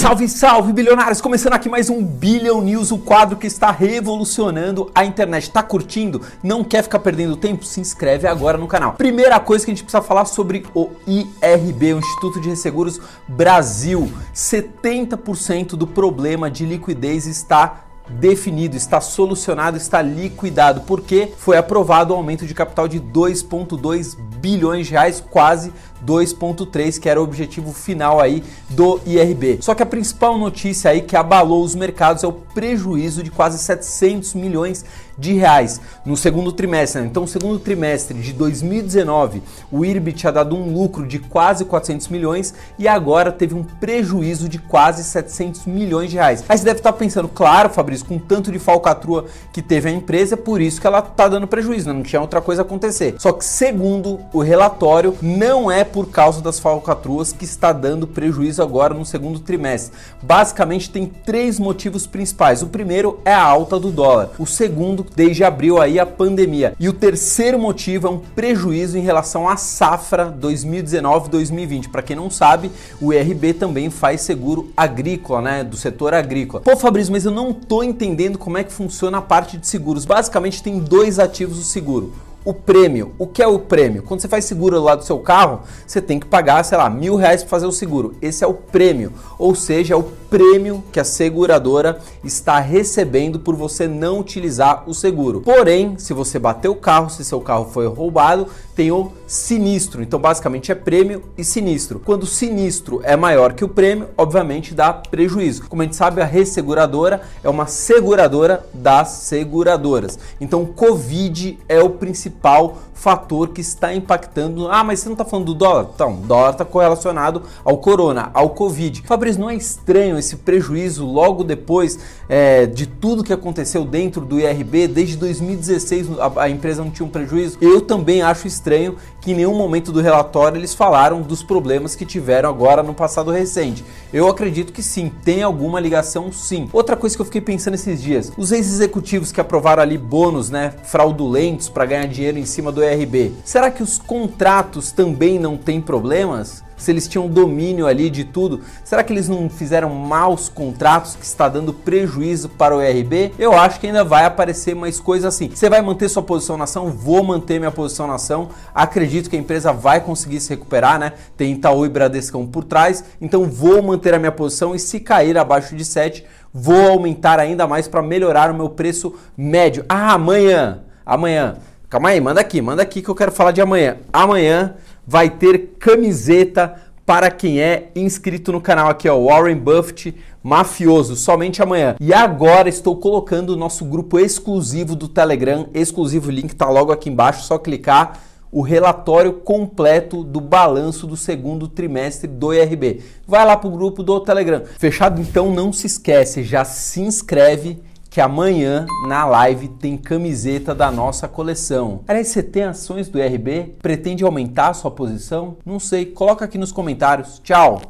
Salve, salve, bilionários! Começando aqui mais um Billion News, o quadro que está revolucionando a internet. Tá curtindo? Não quer ficar perdendo tempo? Se inscreve agora no canal. Primeira coisa que a gente precisa falar sobre o IRB, o Instituto de Resseguros Brasil. 70% do problema de liquidez está definido, está solucionado, está liquidado, porque foi aprovado o aumento de capital de 2,2 bilhões de reais, quase 2.3, que era o objetivo final aí do IRB. Só que a principal notícia aí que abalou os mercados é o prejuízo de quase 700 milhões de reais no segundo trimestre. Né? Então, segundo trimestre de 2019, o IRB tinha dado um lucro de quase 400 milhões e agora teve um prejuízo de quase 700 milhões de reais. Aí você deve estar pensando, claro, Fabrício, com tanto de falcatrua que teve a empresa, é por isso que ela está dando prejuízo, né? não tinha outra coisa acontecer. Só que segundo o relatório, não é por causa das falcatruas que está dando prejuízo agora no segundo trimestre. Basicamente tem três motivos principais. O primeiro é a alta do dólar. O segundo, desde abril aí a pandemia. E o terceiro motivo é um prejuízo em relação à safra 2019-2020. Para quem não sabe, o IRB também faz seguro agrícola, né, do setor agrícola. Pô, Fabrício, mas eu não tô entendendo como é que funciona a parte de seguros. Basicamente tem dois ativos do seguro o prêmio. O que é o prêmio? Quando você faz seguro lá do seu carro, você tem que pagar, sei lá, mil reais para fazer o seguro. Esse é o prêmio, ou seja, é o prêmio que a seguradora está recebendo por você não utilizar o seguro. Porém, se você bater o carro, se seu carro foi roubado, tem o sinistro. Então, basicamente é prêmio e sinistro. Quando o sinistro é maior que o prêmio, obviamente dá prejuízo. Como a gente sabe, a resseguradora é uma seguradora das seguradoras. Então, Covid é o principal fator que está impactando. Ah, mas você não está falando do dólar? Então, o dólar está correlacionado ao corona, ao Covid. Fabrício, não é estranho esse prejuízo logo depois é, de tudo que aconteceu dentro do IRB? Desde 2016 a, a empresa não tinha um prejuízo? Eu também acho estranho que em nenhum momento do relatório eles falaram dos problemas que tiveram agora no passado recente. Eu acredito que sim, tem alguma ligação sim. Outra coisa que eu fiquei pensando esses dias, os ex-executivos que aprovaram ali bônus, né, fraudulentos para ganhar dinheiro em cima do IRB, será que os contratos também não têm problemas? se eles tinham domínio ali de tudo, será que eles não fizeram maus contratos que está dando prejuízo para o RB? Eu acho que ainda vai aparecer mais coisa assim. Você vai manter sua posição na ação? Vou manter minha posição na ação. Acredito que a empresa vai conseguir se recuperar, né? Tem Itaú e Bradescão por trás, então vou manter a minha posição e se cair abaixo de 7, vou aumentar ainda mais para melhorar o meu preço médio. Ah, amanhã, amanhã. Calma aí, manda aqui, manda aqui que eu quero falar de amanhã. Amanhã vai ter camiseta para quem é inscrito no canal aqui, ó, Warren Buffett mafioso, somente amanhã. E agora estou colocando o nosso grupo exclusivo do Telegram, exclusivo link tá logo aqui embaixo, só clicar o relatório completo do balanço do segundo trimestre do IRB. Vai lá para o grupo do Telegram. Fechado? Então não se esquece, já se inscreve que amanhã na live tem camiseta da nossa coleção. Aliás, você tem ações do IRB? Pretende aumentar a sua posição? Não sei, coloca aqui nos comentários. Tchau!